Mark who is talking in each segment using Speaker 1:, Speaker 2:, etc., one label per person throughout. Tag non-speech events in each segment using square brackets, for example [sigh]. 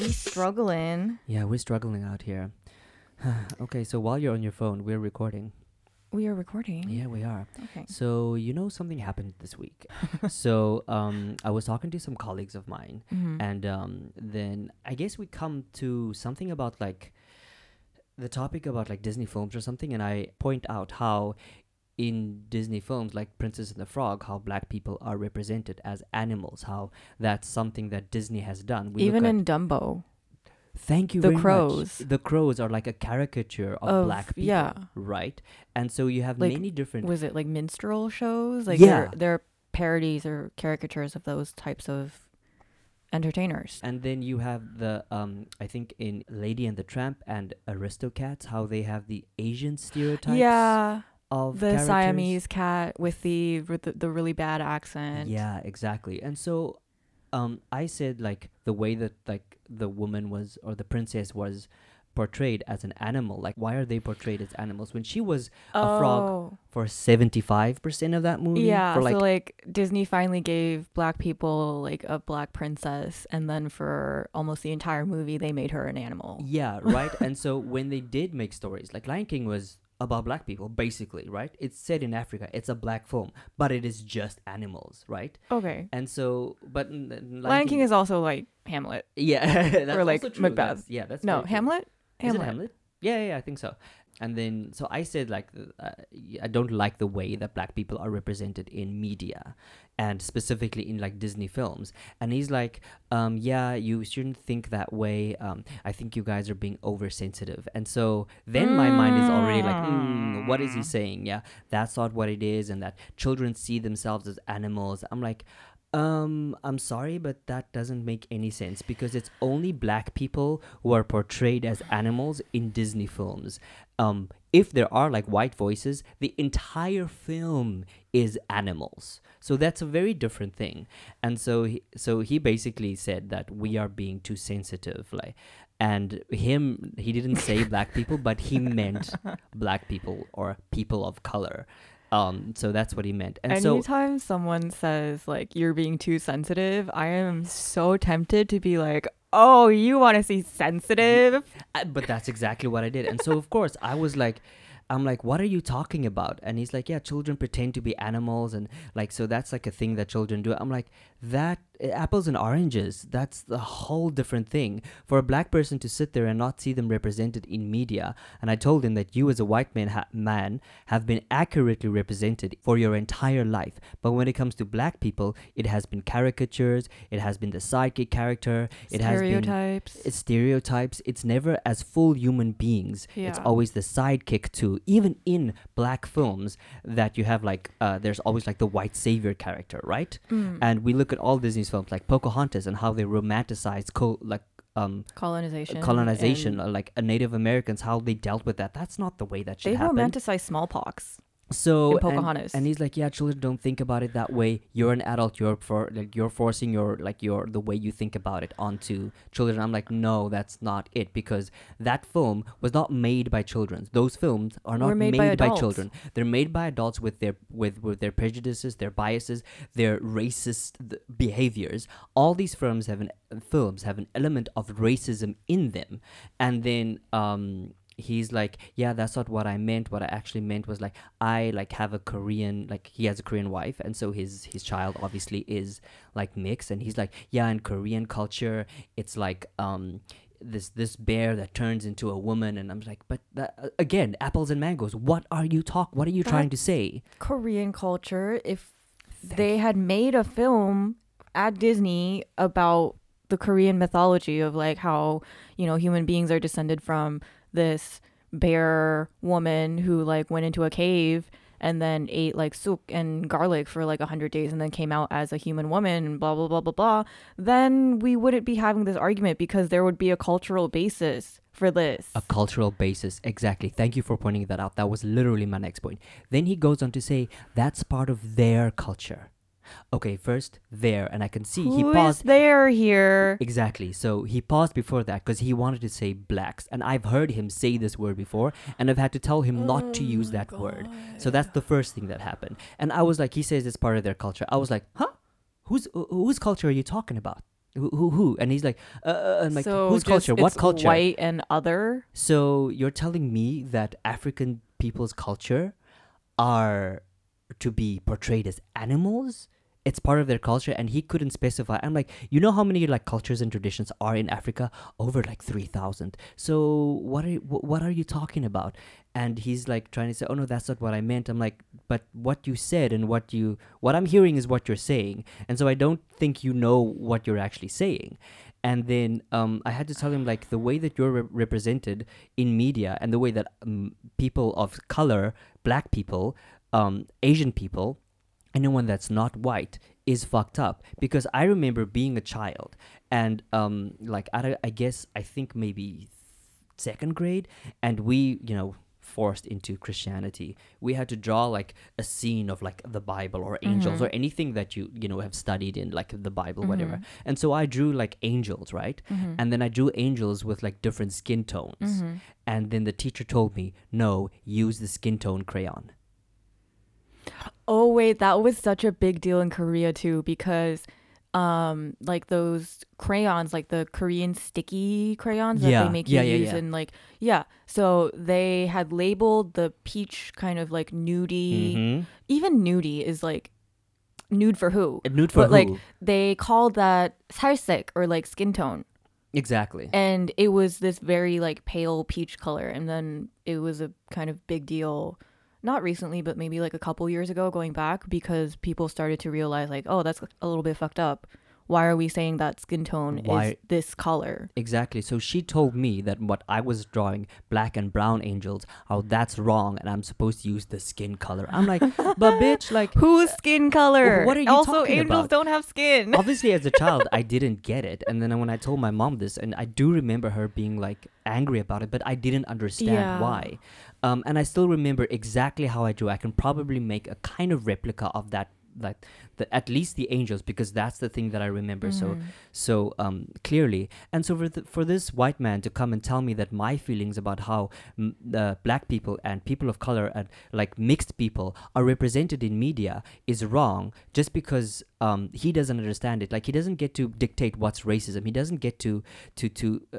Speaker 1: We struggling.
Speaker 2: Yeah, we're struggling out here. [sighs] okay, so while you're on your phone, we're recording.
Speaker 1: We are recording.
Speaker 2: Yeah, we are.
Speaker 1: Okay.
Speaker 2: So you know something happened this week. [laughs] so um, I was talking to some colleagues of mine,
Speaker 1: Mhm.
Speaker 2: and um, then I guess we come to something about like the topic about like Disney films or something, and I point out how in Disney films like Princess and the Frog, how black people are represented as animals, how that's something that Disney has done. We
Speaker 1: Even in Dumbo.
Speaker 2: Thank you
Speaker 1: The crows.
Speaker 2: much. The crows are like a caricature of,
Speaker 1: Of-
Speaker 2: black people,
Speaker 1: yeah.
Speaker 2: right? And so you have
Speaker 1: Like,
Speaker 2: many different
Speaker 1: Was it like minstrel shows? Like
Speaker 2: Yeah.
Speaker 1: they're, they're parodies or caricatures of those types of entertainers.
Speaker 2: and then you have the um I think in Lady and the Tramp and Aristocats how they have the Asian stereotypes
Speaker 1: yeah.
Speaker 2: Of
Speaker 1: The
Speaker 2: characters.
Speaker 1: Siamese cat with the with the, the really bad accent.
Speaker 2: Yeah, exactly. And so um I said like the way that like the woman was or the princess was portrayed as an animal like why are they portrayed as animals when she was a frog
Speaker 1: Oh.
Speaker 2: for 75% of that movie
Speaker 1: Yeah,
Speaker 2: for like
Speaker 1: so like Disney finally gave black people like a black princess, and then for almost the entire movie, they made her an animal.
Speaker 2: Yeah, right. and so when they did make stories, like Lion King was about black people, basically, right? It's set in Africa. It's a black film, but it is just animals, right?
Speaker 1: Okay.
Speaker 2: And so, but n- n-
Speaker 1: Lion King is also like Hamlet.
Speaker 2: yeah, [laughs] that's
Speaker 1: or, like,
Speaker 2: also true.
Speaker 1: Macbeth.
Speaker 2: That's- yeah, that's
Speaker 1: no. Hamlet.
Speaker 2: Is it Hamlet? Yeah, yeah, yeah, I think so. And then, so I said, like, uh, I don't like the way that black people are represented in media and specifically in like Disney films. And he's like, um, yeah, you shouldn't think that way. Um, I think you guys are being oversensitive. And so then my mind is already like, mm, what is he saying? Yeah, that's not what it is. And that children see themselves as animals. I'm like, um, I'm sorry, but that doesn't make any sense because it's only black people who are portrayed as animals in Disney films. Um, if there are like white voices, the entire film is animals. So that's a very different thing. And so he, so he basically said that we are being too sensitive, like, and him he didn't say [laughs] black people, but he meant black people or people of color. Um, so that's what he meant. And so
Speaker 1: Anytime someone says like you're being too sensitive, I am so tempted to be like, "Oh, you want to see sensitive?"
Speaker 2: Uh, but that's exactly what I did. And so of course I was like I'm like, what are you talking about? And he's like, yeah, children pretend to be animals, and like, so that's like a thing that children do. I'm like, that apples and oranges. That's the whole different thing for a black person to sit there and not see them represented in media. And I told him that you, as a white man, ha- man, have been accurately represented for your entire life. But when it comes to black people, it has been caricatures. It has been the sidekick character. It has been
Speaker 1: Stereotypes.
Speaker 2: it's stereotypes. It's never as full human beings. It's always the sidekick too. Even in black films, that you have like, uh, there's always like the white savior character, right?
Speaker 1: Mm.
Speaker 2: And we look at all Films like Pocahontas and how they romanticize co- like um
Speaker 1: colonization.
Speaker 2: colonization, like uh, Native Americans, how they dealt with that. That's not the way that should
Speaker 1: They
Speaker 2: happen.
Speaker 1: romanticize smallpox.
Speaker 2: So
Speaker 1: in
Speaker 2: and-
Speaker 1: Pocahontas.
Speaker 2: And, he's like, yeah, children don't think about it that way. You're an adult. You're for like you're forcing your like your the way you think about it onto children. I'm like, no, that's not it because that film was not made by children. Those films are not
Speaker 1: Were made by adults.
Speaker 2: children. They're made by adults with their with with their prejudices, their biases, their racist th- behaviors. All these films have an films have an element of racism in them, and then um he's like yeah that's not what i meant. What i actually meant was like i like have a korean like he has a korean wife and so his his child obviously is like mixed. And he's like yeah in korean culture it's like um this this bear that turns into a woman. And i'm like but that, uh, again apples and mangoes what are you talk what are you trying to say?
Speaker 1: Korean culture. If they had made a film at Disney about the Korean mythology of like how you know human beings are descended from this bear woman who like went into a cave and then ate like soup and garlic for like a hundred days and then came out as a human woman blah blah blah blah blah then we wouldn't be having this argument because there would be a cultural basis for this.
Speaker 2: A cultural basis. Exactly. Thank you for pointing that out. That was literally my next point. Then he goes on to say that's part of their culture okay first there and i can see he
Speaker 1: Who is
Speaker 2: paused
Speaker 1: there here
Speaker 2: Exactly. So he paused before that because he wanted to say blacks. And I've heard him say this word before, and I've had to tell him not to use that word. So that's the first thing that happened. And I was like, he says it's part of their culture. I was like, huh? Whose whose culture are you talking about? Who, who, who? And he's like, uh, uh, and like,
Speaker 1: so
Speaker 2: whose culture? What culture?
Speaker 1: White and other.
Speaker 2: So you're telling me that African people's culture are to be portrayed as animals? It's part of their culture, and he couldn't specify. I'm like, you know how many like cultures and traditions are in Africa? Over like three thousand. So what are you, what are you talking about? And he's like trying to say, oh no, that's not what I meant. I'm like, but what you said and what you what I'm hearing is what you're saying, and so I don't think you know what you're actually saying and then um, I had to tell him like the way that you're re- represented in media and the way that um, people of color, black people, um, Asian people, anyone that's not white is fucked up because I remember being a child and um, like I, I guess I think maybe second grade and we you know forced into Christianity. We had to draw like a scene of like the Bible or angels
Speaker 1: Mhm.
Speaker 2: or anything that you you know have studied in like the Bible whatever.
Speaker 1: Mhm.
Speaker 2: And so I drew like angels, right?
Speaker 1: Mhm.
Speaker 2: And then I drew angels with like different skin tones.
Speaker 1: Mhm.
Speaker 2: And then the teacher told me, "No, use the skin tone crayon."
Speaker 1: Oh wait, that was such a big deal in Korea too because um like those crayons like the Korean sticky crayons that
Speaker 2: Yeah,
Speaker 1: they make
Speaker 2: yeah,
Speaker 1: you
Speaker 2: yeah,
Speaker 1: use
Speaker 2: yeah.
Speaker 1: and like yeah so they had labeled the peach kind of like nudie
Speaker 2: Mhm.
Speaker 1: even nudie is like nude for who
Speaker 2: nude for
Speaker 1: But, like,
Speaker 2: who?
Speaker 1: they called that 살색 or like skin tone
Speaker 2: exactly.
Speaker 1: and it was this very like pale peach color and then it was a kind of big deal not recently but maybe like a couple years ago going back because people started to realize like oh that's a little bit fucked up why are we saying that skin tone is this color
Speaker 2: Exactly. So she told me that what I was drawing, black and brown angels, how that's wrong, and I'm supposed to use the skin color. I'm like, but [laughs] bitch, like,
Speaker 1: whose skin color
Speaker 2: What are you
Speaker 1: also angels
Speaker 2: about?
Speaker 1: don't have skin [laughs]
Speaker 2: obviously as a child I didn't get it, and then when I told my mom this, and I do remember her being like angry about it, but I didn't understand
Speaker 1: Yeah.
Speaker 2: why. Um, and I still remember exactly how I drew. I can probably make a kind of replica of that. Like the, at least the angels because that's the thing that I remember so
Speaker 1: Mhm.
Speaker 2: so um, clearly. And so for, th- for this white man to come and tell me that my feelings about how mm, the black people and people of color and like mixed people are represented in media is wrong just because um, he doesn't understand it. Like he doesn't get to dictate what's racism. He doesn't get to to to. Uh,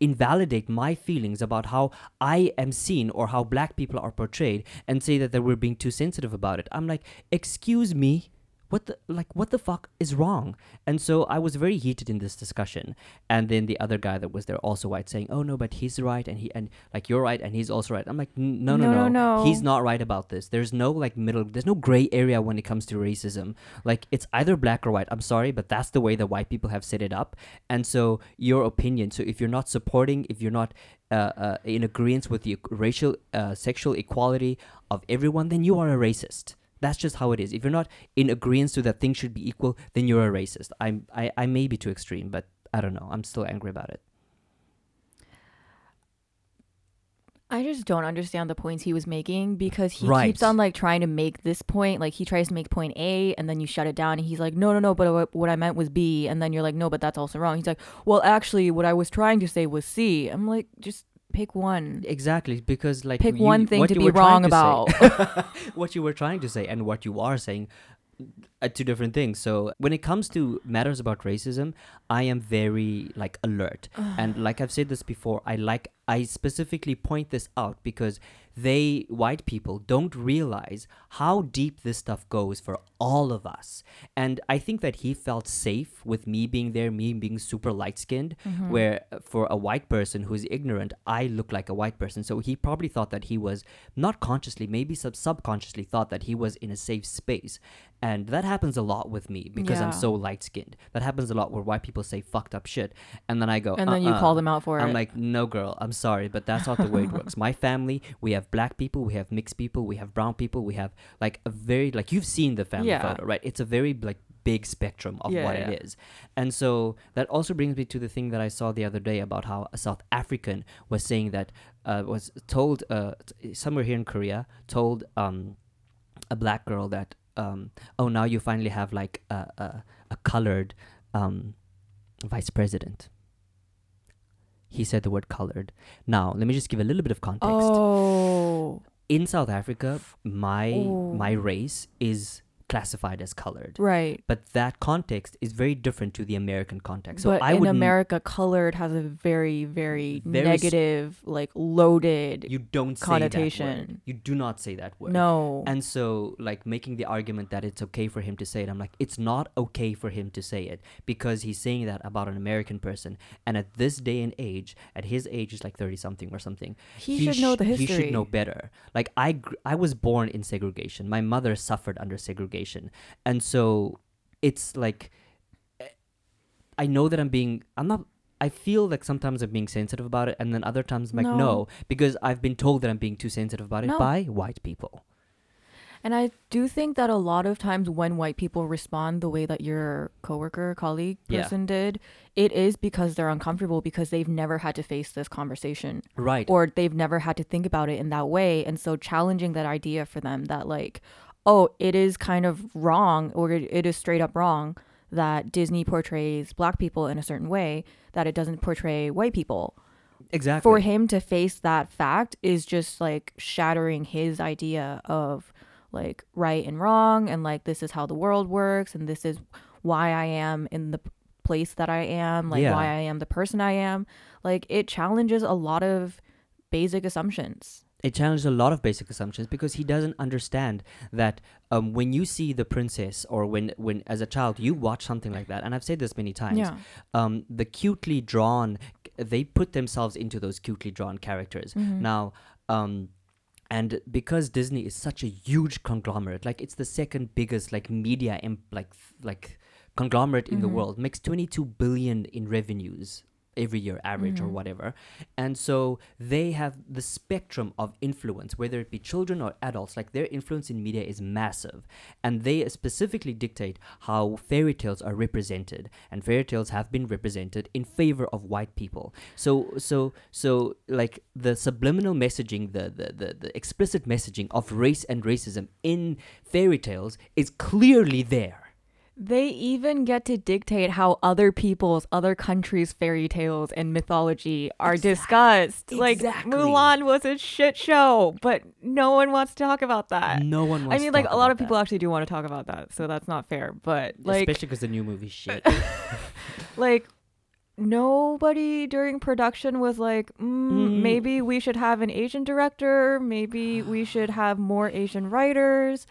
Speaker 2: invalidate my feelings about how I am seen or how black people are portrayed and say that they were being too sensitive about it. I'm like, excuse me, what the like what the fuck is wrong? And so i was very heated in this discussion. And then the other guy that was there also white saying oh no but he's right and he and like you're right and he's also right. I'm like no no
Speaker 1: No,
Speaker 2: no,
Speaker 1: no,
Speaker 2: he's not right about this. There's no like middle there's no gray area when it comes to racism. Like it's either black or white. I'm sorry but that's the way that white people have set it up. And so your opinion so if you're not supporting if you're not uh, uh, in agreement with the racial uh, sexual equality of everyone then you are a racist that's just how it is. If you're not in agreement to that things should be equal, then you're a racist. I'm I, I may be too extreme, but I don't know. I'm still angry about it.
Speaker 1: I just don't understand the points he was making because he
Speaker 2: Right.
Speaker 1: keeps on like trying to make this point. Like he tries to make point A and then you shut it down and he's like, no, no, no, but what- what I meant was B. And then you're like, no, but that's also wrong. He's like, well, actually, what I was trying to say was C. I'm like, just pick one.
Speaker 2: Exactly, because like
Speaker 1: Pick
Speaker 2: you-
Speaker 1: one thing to be wrong
Speaker 2: to say- [laughs] what you were trying to say and what you are saying are two different things. So when it comes to matters about racism, I am very like alert. [sighs] and like I've said this before, I like I specifically point this out because they white people don't realize how deep this stuff goes for all of us. And I think that he felt safe with me being there, me being super light skinned,
Speaker 1: Mm-hmm.
Speaker 2: where uh, for a white person who's ignorant, I look like a white person. So he probably thought that he was not consciously, maybe sub- subconsciously thought that he was in a safe space. And that happens a lot with me because I'm so light skinned. That happens a lot where white people say fucked up shit. And then I go,
Speaker 1: and then you
Speaker 2: "Uh-uh."
Speaker 1: call them out for it.
Speaker 2: I'm like, no, girl, I'm sorry, but that's not the way it works. [laughs] My family, we have black people, we have mixed people, we have brown people, we have like a very like you've seen the family
Speaker 1: Yeah.
Speaker 2: photo, right? It's a very like big spectrum of
Speaker 1: Yeah,
Speaker 2: what
Speaker 1: yeah.
Speaker 2: it is, and so that also brings me to the thing that I saw the other day about how a South African was saying that uh, was told uh, t- somewhere here in Korea told um a black girl that um oh now you finally have like a a, a colored um vice president. He said the word colored. Now, let me just give a little bit of context.
Speaker 1: oh,
Speaker 2: In South Africa, my
Speaker 1: Oh.
Speaker 2: my race is classified as colored.
Speaker 1: Right.
Speaker 2: But that context is very different to the American context. So
Speaker 1: but
Speaker 2: I
Speaker 1: in America, colored has a very, very,
Speaker 2: Very
Speaker 1: negative, like loaded.
Speaker 2: you don't say that
Speaker 1: connotation.
Speaker 2: You do not say that word.
Speaker 1: no.
Speaker 2: And so, like, making the argument that it's okay for him to say it, I'm like, it's not okay for him to say it because he's saying that about an American person. And at this day and age, at his age, is like 30 something or something.
Speaker 1: he, should know the history.
Speaker 2: He should know better. Like, I, gr- I was born in segregation. My mother suffered under segregation. And so, it's like, I know that I'm being, I'm not. I feel like sometimes I'm being sensitive about it, and then other times I'm like,
Speaker 1: No.
Speaker 2: no, because I've been told that I'm being too sensitive about it
Speaker 1: No.
Speaker 2: by white people.
Speaker 1: And I do think that a lot of times when white people respond the way that your coworker, colleague,
Speaker 2: Yeah.
Speaker 1: person did, it is because they're uncomfortable because they've never had to face this conversation
Speaker 2: Right.
Speaker 1: or they've never had to think about it in that way. And so challenging that idea for them that like, oh, it is kind of wrong or it, is straight up wrong that Disney portrays black people in a certain way that it doesn't portray white people
Speaker 2: exactly.
Speaker 1: for him to face that fact is just like shattering his idea of like right and wrong and like this is how the world works and this is why I am in the place that I am like
Speaker 2: Yeah.
Speaker 1: why I am the person I am like it challenges a lot of basic assumptions
Speaker 2: it challenges a lot of basic assumptions because he doesn't understand that um, when you see the princess or when when as a child you watch something like that. And i've said this many times.
Speaker 1: Yeah.
Speaker 2: Um, the cutely drawn they put themselves into those cutely drawn characters.
Speaker 1: Mhm.
Speaker 2: now um, and because disney is such a huge conglomerate like it's the second biggest like media imp- like like conglomerate in the
Speaker 1: Mhm.
Speaker 2: world makes 22 billion in revenues every year average or
Speaker 1: Mhm.
Speaker 2: whatever. And so they have the spectrum of influence whether it be children or adults like their influence in media is massive. And they specifically dictate how fairy tales are represented. And fairy tales have been represented in favor of white people. So so so like the subliminal messaging the the the, the explicit messaging of race and racism in fairy tales is clearly there
Speaker 1: they even get to dictate how other people's other countries fairy tales and mythology are
Speaker 2: Exact-
Speaker 1: discussed like
Speaker 2: exactly.
Speaker 1: Mulan was a shit show but no one wants to talk about that
Speaker 2: no one wants
Speaker 1: I mean, like a lot of people
Speaker 2: that.
Speaker 1: actually do want to talk about that, so that's not fair. But like,
Speaker 2: especially because the new movie shit [laughs] [laughs]
Speaker 1: like nobody during production was like, mm,
Speaker 2: Mm.
Speaker 1: maybe we should have an Asian director. Maybe we should have more Asian writers.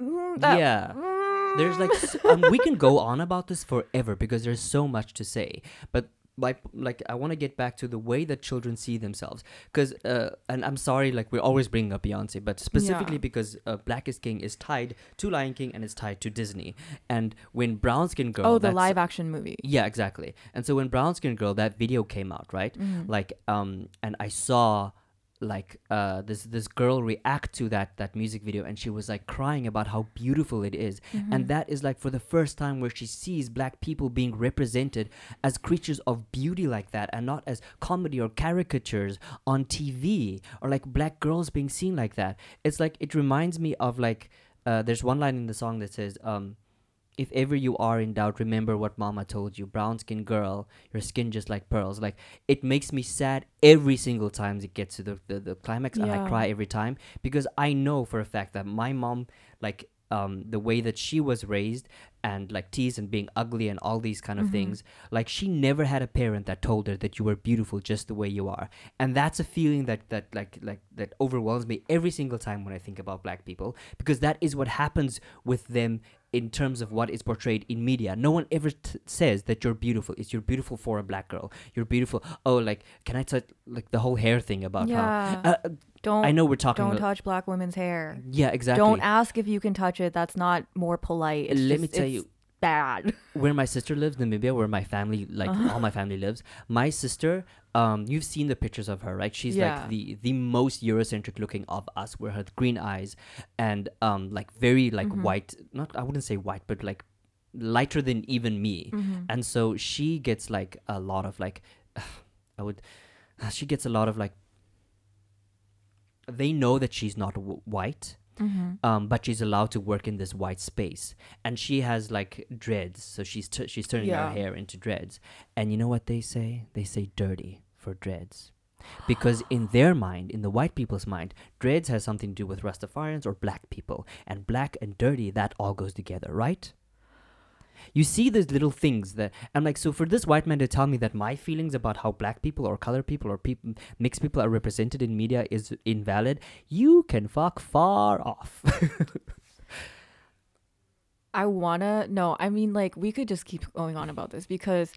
Speaker 1: Mm, that-
Speaker 2: yeah
Speaker 1: mm.
Speaker 2: There's like um, we can go on about this forever because there's so much to say but like like i want to get back to the way that children see themselves because uh, and i'm sorry like we're always bringing up beyonce but specifically
Speaker 1: Yeah.
Speaker 2: because uh, black is king is tied to lion king and is tied to disney and when brown skin girl
Speaker 1: oh, the live action movie.
Speaker 2: yeah exactly and so when brown skin girl that video came out right
Speaker 1: Mhm.
Speaker 2: like um and i saw like uh this this girl react to that that music video and she was like crying about how beautiful it is
Speaker 1: Mhm.
Speaker 2: and that is like for the first time where she sees black people being represented as creatures of beauty like that and not as comedy or caricatures on TV or like black girls being seen like that it's like it reminds me of like uh, there's one line in the song that says um if ever you are in doubt remember what mama told you. Brown skin girl your skin just like pearls. Like it makes me sad every single time it gets to the, the, the climax and i cry every time because i know for a fact that my mom like um the way that she was raised and like teased and being ugly and all these kind of
Speaker 1: Mhm.
Speaker 2: things like she never had a parent that told her that you were beautiful just the way you are. And that's a feeling that that like like that overwhelms me every single time when i think about black people because that is what happens with them in terms of what is portrayed in media no one ever t- says that you're beautiful it's you're beautiful for a black girl you're beautiful oh like can i touch like the whole hair thing about
Speaker 1: yeah.
Speaker 2: how uh,
Speaker 1: don't
Speaker 2: i know we're talking
Speaker 1: don't
Speaker 2: a-
Speaker 1: touch black women's hair.
Speaker 2: yeah exactly
Speaker 1: Don't ask if you can touch it. That's not more polite. It's
Speaker 2: let
Speaker 1: just-
Speaker 2: me tell you
Speaker 1: bad. [laughs]
Speaker 2: where my sister lives, Namibia, where my family, like
Speaker 1: Uh-huh.
Speaker 2: all my family lives, my sister, um, you've seen the pictures of her, right? She's
Speaker 1: Yeah.
Speaker 2: like the the most Eurocentric looking of us, where her green eyes and um, like very like
Speaker 1: Mhm.
Speaker 2: white, not I wouldn't say white, but like lighter than even me.
Speaker 1: Mhm.
Speaker 2: And so she gets like a lot of like, [sighs] I would, [sighs] she gets a lot of like. They know that she's not w- white,
Speaker 1: Mhm.
Speaker 2: um, but she's allowed to work in this white space, and she has like dreads, so she's t- she's turning
Speaker 1: Yeah.
Speaker 2: her hair into dreads. And you know what they say? They say dirty for dreads. because in their mind, in the white people's mind, dreads has something to do with Rastafarians or black people, and black and dirty that all goes together, right? You see those little things that I'm like, so for this white man to tell me that my feelings about how black people or color people or people mixed people are represented in media is invalid, you can fuck far off. [laughs]
Speaker 1: I wanna no, I mean like we could just keep going on about this because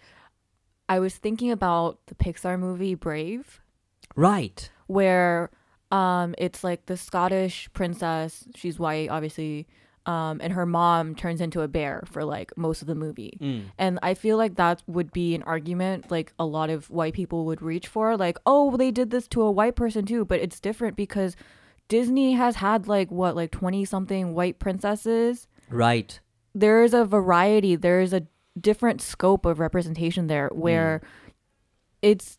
Speaker 1: I was thinking about the Pixar movie Brave,
Speaker 2: right.
Speaker 1: where um it's like the Scottish princess, she's white obviously, um and her mom turns into a bear for like most of the movie.
Speaker 2: Mm.
Speaker 1: And I feel like that would be an argument like a lot of white people would reach for like, "Oh, they did this to a white person too." But it's different because Disney has had like what like 20 something white princesses
Speaker 2: Right.
Speaker 1: there is a variety there is a different scope of representation there where it's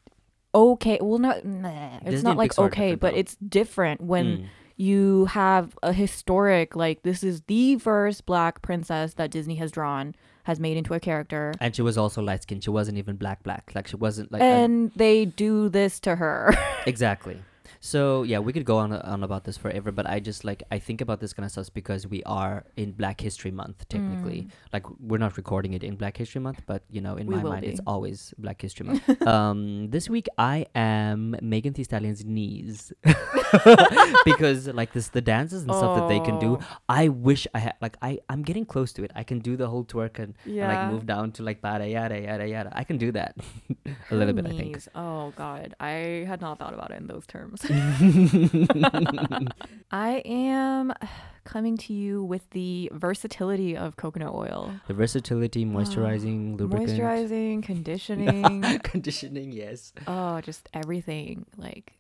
Speaker 1: okay well not nah, it's
Speaker 2: Disney
Speaker 1: not like
Speaker 2: Pixar
Speaker 1: okay but
Speaker 2: though.
Speaker 1: it's different when
Speaker 2: Mm.
Speaker 1: you have a historic like this is the first black princess that disney has drawn has made into a character
Speaker 2: And she was also light skinned. She wasn't even black black. Like she wasn't like a-
Speaker 1: and they do this to her [laughs]
Speaker 2: exactly. So yeah, we could go on on about this forever, but I just like I think about this kind of stuff because we are in Black History Month technically.
Speaker 1: Mm.
Speaker 2: Like we're not recording it in Black History Month, but you know, in
Speaker 1: We
Speaker 2: my mind, it's always Black History Month. [laughs] um, this week I am Megan Thee Stallion's knees [laughs] because like this the dances and stuff that they can do.
Speaker 1: Oh,
Speaker 2: I wish I had like I I'm getting close to it. I can do the whole twerk and, and like move down to like yada yada yada yada. I can do that [laughs] a little bit. I think.
Speaker 1: Oh god i had not thought about it in those terms [laughs] I am coming to you with the versatility of coconut oil.
Speaker 2: The versatility, ah, moisturizing, lubricant,
Speaker 1: Moisturizing, [laughs] conditioning. [laughs]
Speaker 2: conditioning. Yes.
Speaker 1: oh, just everything like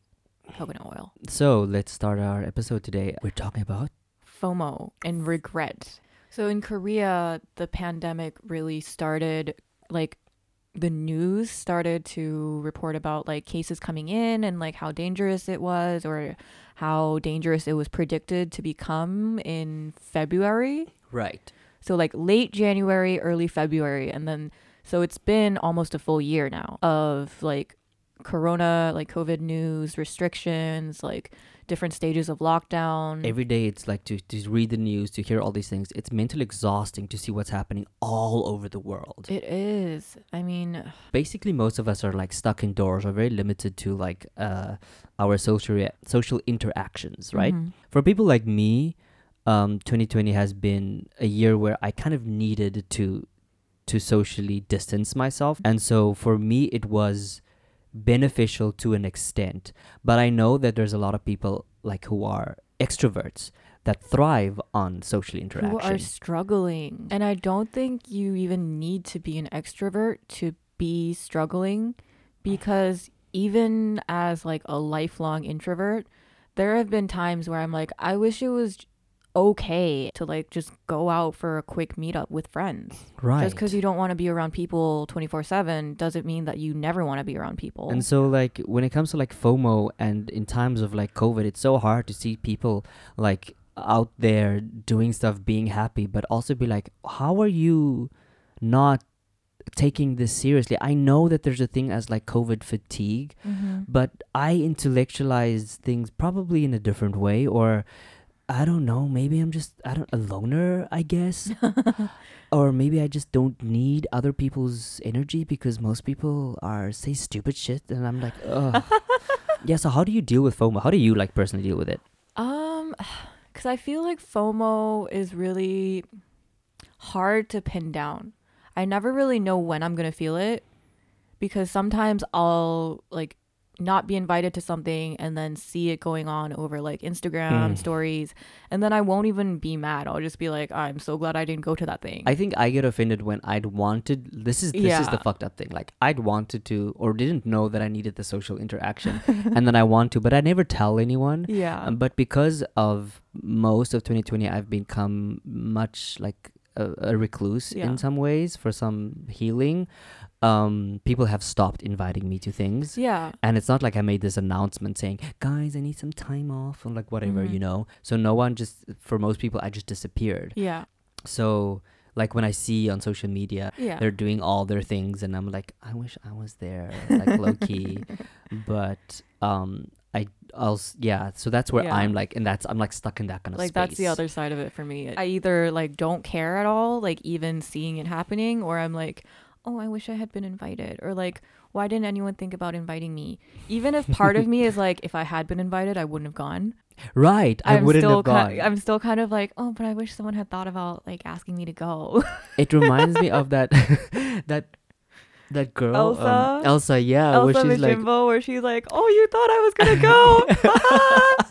Speaker 1: coconut oil.
Speaker 2: So let's start our episode today. We're talking about
Speaker 1: FOMO and regret. So in Korea, the pandemic really started like the news started to report about like cases coming in and like how dangerous it was or how dangerous it was predicted to become in February.
Speaker 2: right.
Speaker 1: So like late January, early February, and then so it's been almost a full year now of like corona, like COVID news, restrictions, like different stages of lockdown.
Speaker 2: Every day it's like to, to read the news, to hear all these things. It's mentally exhausting to see what's happening all over the world.
Speaker 1: it is. I mean,
Speaker 2: Basically, most of us are like stuck indoors or very limited to like uh, our social rea- social interactions, right?
Speaker 1: mhm.
Speaker 2: For people like me, um, 2020 has been a year where I kind of needed to to socially distance myself, and so for me it was beneficial to an extent. But I know that there's a lot of people like who are extroverts that thrive on social interaction.
Speaker 1: Who are struggling. And I don't think you even need to be an extrovert to be struggling because even as like a lifelong introvert, there have been times where I'm like, I wish it was okay to like just go out for a quick meetup with friends.
Speaker 2: right.
Speaker 1: Just because you don't want to be around people 24 7 doesn't mean that you never want to be around people.
Speaker 2: And so, like, when it comes to like FOMO and in times of like COVID, it's so hard to see people like out there doing stuff, being happy, but also be like, how are you not taking this seriously? I know that there's a thing as like COVID fatigue,
Speaker 1: Mhm.
Speaker 2: but I intellectualize things probably in a different way, or I don't know, maybe I'm just I don't a loner, I guess. [laughs] [laughs] or maybe I just don't need other people's energy because most people are say stupid shit and I'm like, ugh. [laughs] yeah, so how do you deal with FOMO? How do you like personally deal with it?
Speaker 1: Um, [sighs] because I feel like FOMO is really hard to pin down. I never really know when I'm gonna feel it because sometimes I'll like not be invited to something and then see it going on over like Instagram
Speaker 2: Mm.
Speaker 1: stories and then I won't even be mad. I'll just be like, I'm so glad I didn't go to that thing.
Speaker 2: I think I get offended when I'd wanted this is this is the fucked up thing. Like I'd wanted to or didn't know that I needed the social interaction [laughs] and then I want to, but I never tell anyone.
Speaker 1: yeah.
Speaker 2: Um, but because of most of 2020, I've become much like a, a recluse
Speaker 1: Yeah.
Speaker 2: in some ways for some healing. Um, people have stopped inviting me to things.
Speaker 1: yeah.
Speaker 2: And it's not like I made this announcement saying, guys, I need some time off or like whatever,
Speaker 1: Mhm.
Speaker 2: you know? So no one just, for most people, I just disappeared.
Speaker 1: Yeah.
Speaker 2: So Like when I see on social media
Speaker 1: Yeah.
Speaker 2: they're doing all their things and I'm like, I wish I was there, like low key. [laughs] But um I also yeah, so that's where
Speaker 1: Yeah.
Speaker 2: I'm like and that's I'm like stuck in that kind of
Speaker 1: like
Speaker 2: space.
Speaker 1: that's the other side of it for me. I either like don't care at all, like even seeing it happening, or I'm like, oh, I wish I had been invited, or like, why didn't anyone think about inviting me? Even if part of me is like, if I had been invited, I wouldn't have gone.
Speaker 2: Right. I
Speaker 1: I'm
Speaker 2: wouldn't
Speaker 1: still
Speaker 2: have gone.
Speaker 1: I'm still kind of like, oh, but I wish someone had thought about like asking me to go. [laughs]
Speaker 2: it reminds me of that [laughs] that that girl um,
Speaker 1: Elsa?
Speaker 2: Elsa, yeah, where
Speaker 1: Elsa
Speaker 2: she's like
Speaker 1: Majimbo, where she's like, oh, you thought I was gonna go. [laughs]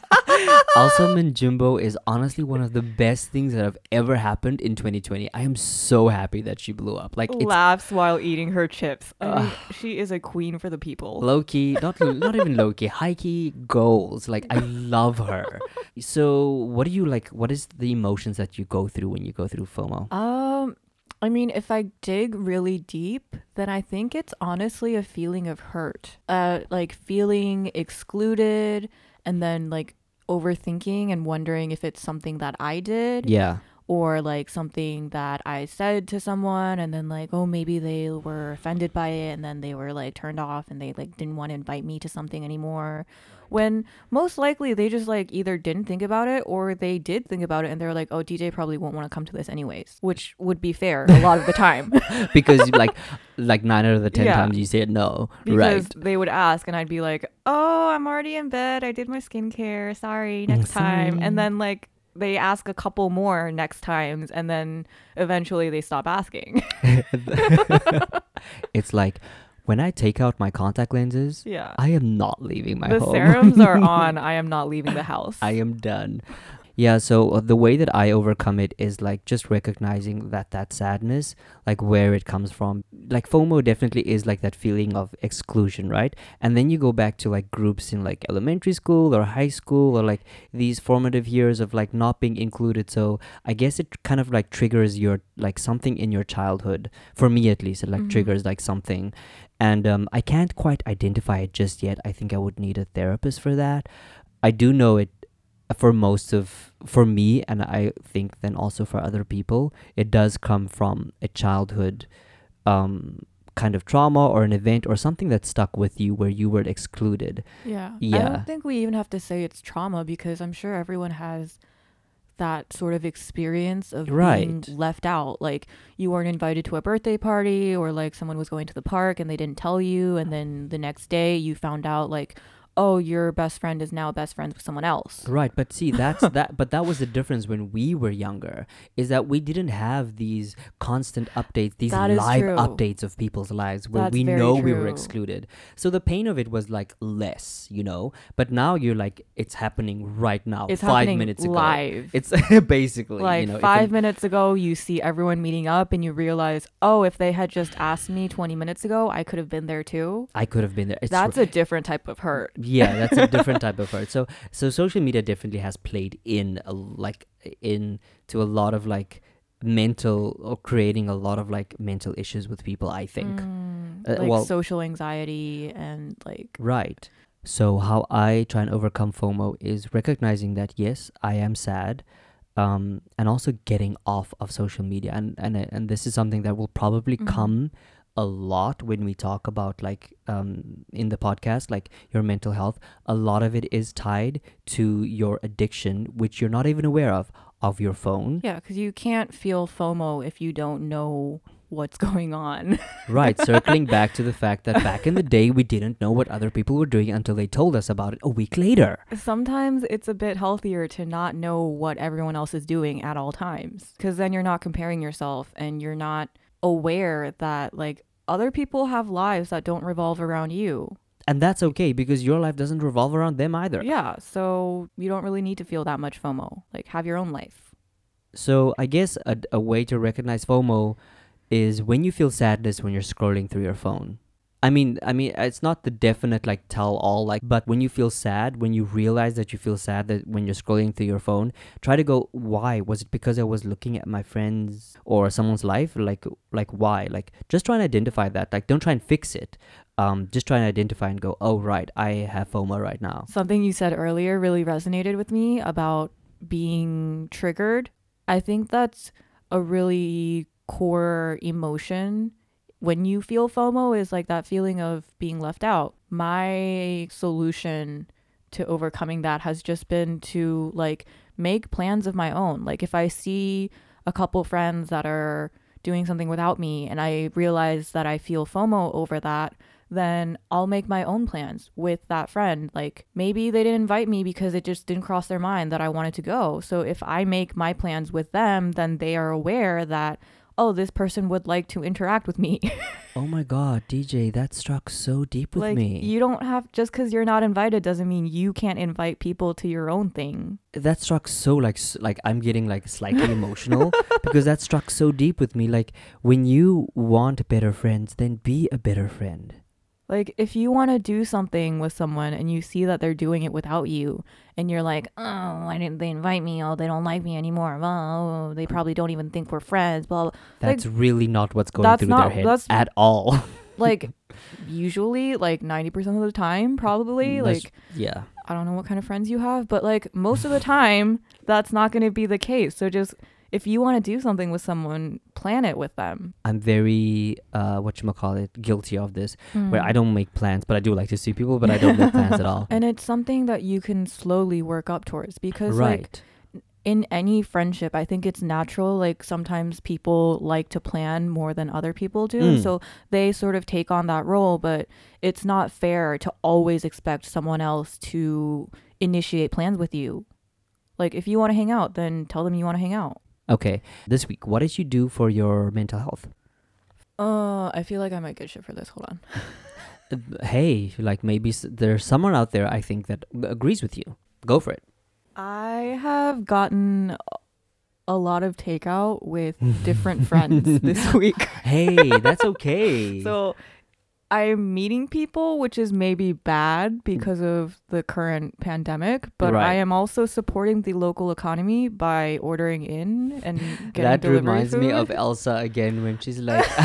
Speaker 2: Elsa Majimbo is honestly one of the best things that have ever happened in 2020. I am so happy that she blew up. Like it's
Speaker 1: Laughs while eating her chips. I mean, she is a queen for the people.
Speaker 2: low key, not not even low key, high key goals. Like I love her. [laughs] So, what do you like? What is the emotions that you go through when you go through FOMO?
Speaker 1: Um, I mean, if I dig really deep, then I think it's honestly a feeling of hurt. Uh, like feeling excluded and then like overthinking and wondering if it's something that I did
Speaker 2: Yeah,
Speaker 1: or like something that I said to someone and then like, oh, maybe they were offended by it and then they were like turned off and they like didn't want to invite me to something anymore. When most likely they just like either didn't think about it or they did think about it and they're like, oh, DJ probably won't want to come to this anyways, which would be fair a lot of the time [laughs]
Speaker 2: because like like nine out of the ten
Speaker 1: Yeah.
Speaker 2: times you said no,
Speaker 1: because
Speaker 2: right?
Speaker 1: they would ask and I'd be like, oh, I'm already in bed. I did my skincare. Sorry, mm, next time. And then like they ask a couple more next times and then eventually they stop asking. [laughs] [laughs]
Speaker 2: it's like when I take out my contact lenses,
Speaker 1: yeah.
Speaker 2: I am not leaving my
Speaker 1: the
Speaker 2: home.
Speaker 1: serums are [laughs] on. I am not leaving the house.
Speaker 2: I am done. Yeah, so uh, the way that I overcome it is like just recognizing that that sadness, like where it comes from. Like FOMO definitely is like that feeling of exclusion, right? And then you go back to like groups in like elementary school or high school or like these formative years of like not being included. So I guess it kind of like triggers your like something in your childhood. For me at least, it like
Speaker 1: Mhm.
Speaker 2: triggers like something. And um, I can't quite identify it just yet. I think I would need a therapist for that. I do know it for most of for me and i think then also for other people it does come from a childhood um kind of trauma or an event or something that stuck with you where you were excluded
Speaker 1: yeah.
Speaker 2: Yeah i
Speaker 1: don't think we even have to say it's trauma because I'm sure everyone has that sort of experience of being left out. Like you weren't invited to a birthday party or like someone was going to the park and they didn't tell you and then the next day you found out like oh your best friend is now best friends with someone else.
Speaker 2: right but see that's [laughs] that but that was the difference when we were younger is that we didn't have these constant updates these
Speaker 1: That
Speaker 2: live
Speaker 1: true.
Speaker 2: updates of people's lives where
Speaker 1: That's
Speaker 2: we know we were excluded so the pain of it was like less you know but now you're like it's happening right now
Speaker 1: It's
Speaker 2: five
Speaker 1: happening
Speaker 2: minutes ago
Speaker 1: live.
Speaker 2: it's [laughs] basically
Speaker 1: like
Speaker 2: you know
Speaker 1: five
Speaker 2: an-
Speaker 1: minutes ago you see everyone meeting up and you realize oh if they had just asked me 20 minutes ago i could have been there too
Speaker 2: I could have been there. It's
Speaker 1: that's a different type of hurt
Speaker 2: yeah, that's a different [laughs] type of hurt. So so social media definitely has played in a, like in to a lot of like mental or creating a lot of like mental issues with people. I think
Speaker 1: Mm,
Speaker 2: Uh,
Speaker 1: like
Speaker 2: well-
Speaker 1: social anxiety and like
Speaker 2: right. So how I try and overcome FOMO is recognizing that yes, I am sad. Um, and also getting off of social media, and and and this is something that will probably
Speaker 1: Mhm.
Speaker 2: come a lot when we talk about like um in the podcast like your mental health. A lot of it is tied to your addiction which you're not even aware of of your phone.
Speaker 1: Yeah because you can't feel fomo if you don't know what's [laughs] going on.
Speaker 2: Right [laughs] circling back to the fact that back in the day we didn't know what other people were doing until they told us about it a week later.
Speaker 1: Sometimes it's a bit healthier to not know what everyone else is doing at all times because then you're not comparing yourself and you're not aware that like other people have lives that don't revolve around you
Speaker 2: and that's okay because your life doesn't revolve around them either
Speaker 1: Yeah, so you don't really need to feel that much FOMO. Like, have your own life.
Speaker 2: So I guess a, a way to recognize FOMO is when you feel sadness when you're scrolling through your phone. I mean, I mean, it's not the definite like tell all like, but when you feel sad, when you realize that you feel sad that when you're scrolling through your phone, try to go, why? Was it because I was looking at my friends or someone's life? Like, like why? Like, just try and identify that. Like, don't try and fix it. Um, just try and identify and go, oh right, I have FOMO right now.
Speaker 1: Something you said earlier really resonated with me about being triggered. I think that's a really core emotion when you feel FOMO is like that feeling of being left out. My solution to overcoming that has just been to like make plans of my own. Like if I see a couple friends that are doing something without me and I realize that I feel FOMO over that, then I'll make my own plans with that friend. Like maybe they didn't invite me because it just didn't cross their mind that I wanted to go. So if I make my plans with them, then they are aware that oh, this person would like to interact with me. [laughs]
Speaker 2: oh my god, DJ, that struck so deep with
Speaker 1: like,
Speaker 2: me.
Speaker 1: You don't have just because you're not invited doesn't mean you can't invite people to your own thing.
Speaker 2: That struck so like like I'm getting like slightly emotional [laughs] because that struck so deep with me. Like when you want better friends, then be a better friend.
Speaker 1: Like if you want to do something with someone and you see that they're doing it without you and you're like, "Oh, why didn't they invite me? Oh, they don't like me anymore. Oh, they probably don't even think we're friends." Blah. blah.
Speaker 2: That's really not what's going through
Speaker 1: not-
Speaker 2: their head
Speaker 1: that's-
Speaker 2: at all. [laughs]
Speaker 1: Like usually like 90% of the time probably mm,
Speaker 2: That's-
Speaker 1: like
Speaker 2: yeah.
Speaker 1: I don't know what kind of friends you have, but like most of the time that's not going to be the case. So just if you want to do something with someone, plan it with them.
Speaker 2: I'm very uh what you call it guilty of this where
Speaker 1: Mm.
Speaker 2: I don't make plans, but I do like to see people, but I don't make plans at all. [laughs]
Speaker 1: And it's something that you can slowly work up towards because like
Speaker 2: right.
Speaker 1: in any friendship, I think it's natural. Like sometimes people like to plan more than other people do.
Speaker 2: Mm.
Speaker 1: So they sort of take on that role, but it's not fair to always expect someone else to initiate plans with you. Like if you want to hang out, then tell them you want to hang out.
Speaker 2: Okay. This week, what did you do for your mental health?
Speaker 1: Uh, I feel like I might get shit for this. Hold on. [laughs]
Speaker 2: Uh, Hey, like maybe there's someone out there I think that agrees with you. Go for it.
Speaker 1: I have gotten a lot of takeout with different [laughs] friends this week.
Speaker 2: Hey, that's [laughs] okay.
Speaker 1: So I'm meeting people, which is maybe bad because of the current pandemic, but
Speaker 2: Right.
Speaker 1: I am also supporting the local economy by ordering in and getting
Speaker 2: that reminds me of Elsa again when she's [laughs] like, [laughs]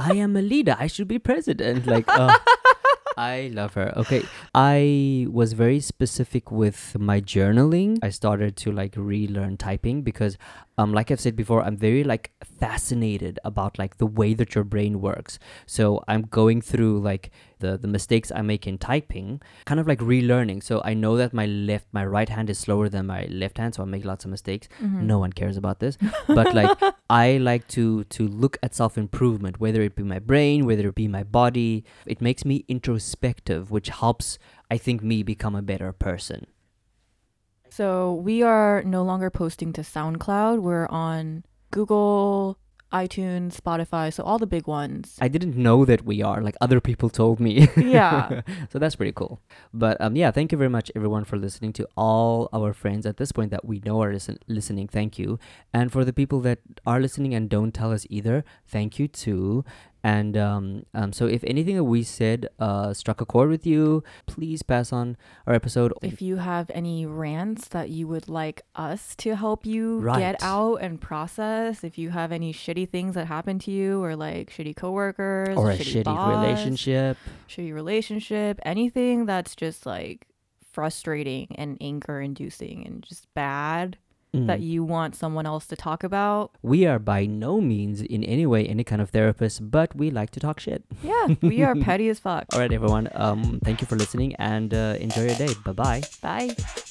Speaker 2: I am a leader. I should be president. Like, uh, [laughs] I love her. Okay. I was very specific with my journaling. I started to like relearn typing because um like I've said before, I'm very like fascinated about like the way that your brain works. So I'm going through like the the mistakes I make in typing, kind of like relearning. So I know that my left my right hand is slower than my left hand, so I make lots of mistakes.
Speaker 1: Mhm.
Speaker 2: No one cares about this. [laughs] But like I like to to look at self improvement, whether it be my brain, whether it be my body. It makes me introspective, which helps I think me become a better person.
Speaker 1: So we are no longer posting to SoundCloud. We're on Google, iTunes, Spotify, so all the big ones.
Speaker 2: I didn't know that we are like other people told me.
Speaker 1: yeah. [laughs]
Speaker 2: so that's pretty cool. But um, yeah, thank you very much, everyone, for listening to all our friends at this point that we know are listen- listening. Thank you. And for the people that are listening and don't tell us either, thank you too. And um, um, so if anything that we said uh, struck a chord with you, please pass on our episode.
Speaker 1: If you have any rants that you would like us to help you
Speaker 2: Right.
Speaker 1: get out and process, if you have any shitty things that happened to you or like shitty coworkers
Speaker 2: or a
Speaker 1: shitty,
Speaker 2: shitty
Speaker 1: boss,
Speaker 2: relationship.
Speaker 1: shitty relationship, anything that's just like frustrating and anger inducing and just bad that
Speaker 2: Mm.
Speaker 1: you want someone else to talk about.
Speaker 2: we are by no means in any way any kind of therapist, but we like to talk shit.
Speaker 1: Yeah, we are [laughs] petty as fuck.
Speaker 2: All right, everyone. Um, thank you for listening and uh, enjoy your day. Bye bye.
Speaker 1: Bye.